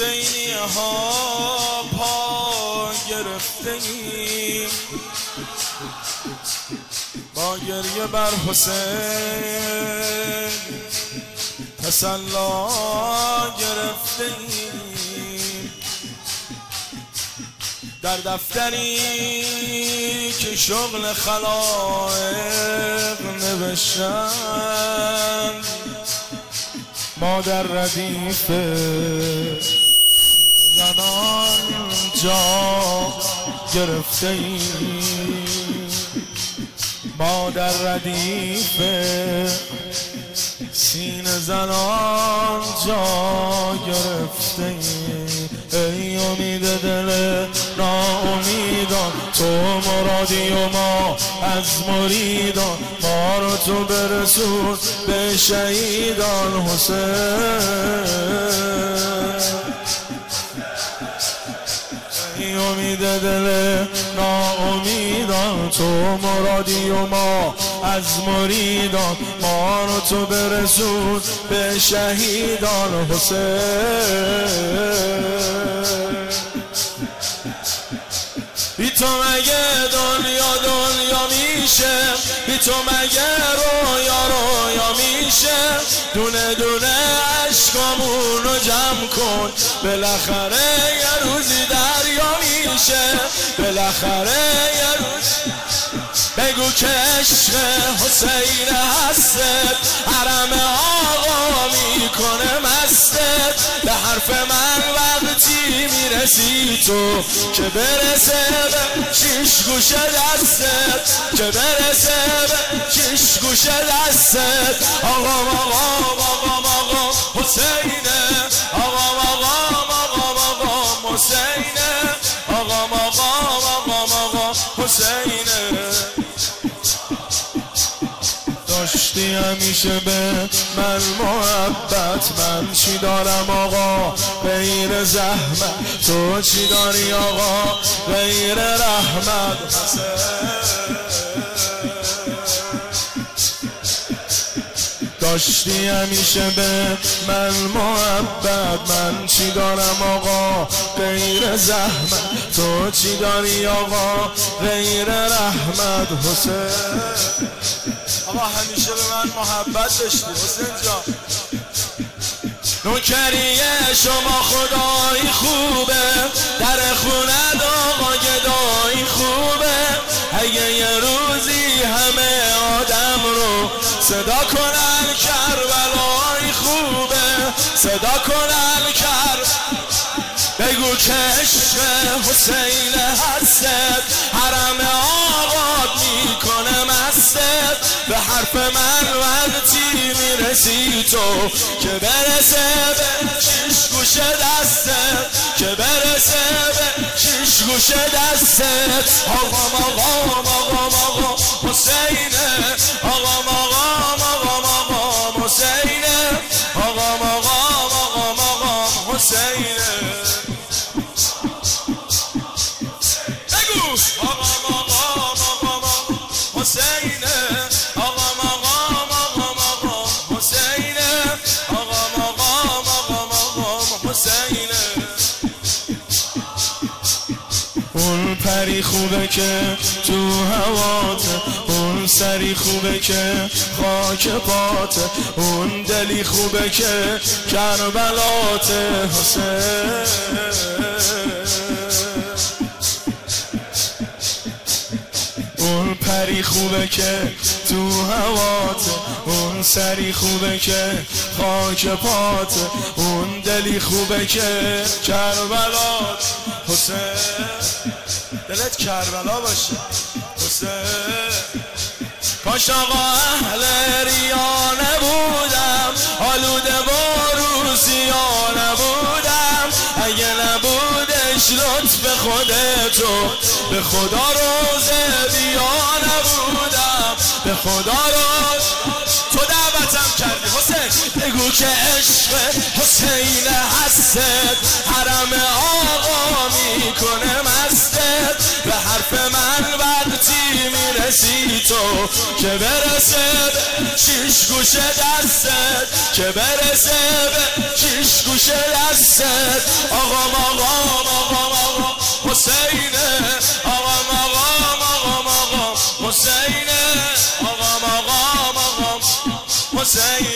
ها پا گرفته ایم با گریه بر حسین تسلا گرفته ایم در دفتری که شغل خلائق نوشتن ما در ردیف جا گرفته ایم ما در ردیف سین زنان جا گرفته ایم ای امید دل ناامیدان تو مرادی و ما از مریدان. ما رو تو برسون به شهیدان حسین. امید دل. ناامیدان تو مرادی و ما از مریدان. ما رو تو برسون به شهیدان حسین. بی تو مگه دنیا دنیا میشه؟ بی تو مگه میشه. دونه دونه عشقامون رو جمع کن. بالاخره یه روزی دریا میشه. بالاخره یه روز بگو که عشق حسین هستت می‌رسی تو که برسه به شیش گوش دستت که برسه به شیش گوش دستت آقا آقا آقا آقا حسینه همیشه به من محبت. من چی دارم آقا؟ غیر زحمت. تو چی داری آقا؟ غیر رحمت. داشتی همیشه به من محبت. من چی دارم آقا؟ غیر زحمت. تو چی داری آقا؟ غیر رحمت. حسین. آقا همیشه به من محبت داشتی. حسین جان. نوکریه شما خدای خوبه. در خونه صدا کنن کربلای خوبه. صدا کنن کر بگو که حسین هستت حرم آقاد می‌کنه مستت. به حرف من وقتی می‌رسی تو. که برسه به شیش گوش دستت. که برسه به شیش گوش دستت. آقا آقا آقا آقا حسینه پری خوبه که تو هوات اون سری خوبه که خاک پات اون دلی خوبه که کربلات حسین. اون پری خوبه که تو هوات اون سری خوبه که خاک پات اون دلی خوبه که کربلات حسین. دلت کربلا باشه. حسین کاش آقا اهل ریا نبودم آلوده با روسیا نبودم اگه نبودش لطف خودتو به خدا روزه بیا نبودم به خدا روز. تو دعوتم کردی. حسین بگو که عشق حسین هستت حرم آقا می‌کنه. تو که برسه به چیش گوشه دستت که برسه به چیش گوشه دستت آقا مقام آقا آقا حسینه. آقا آقا آقا آقا حسینه. آقا آقا آقا حسینه.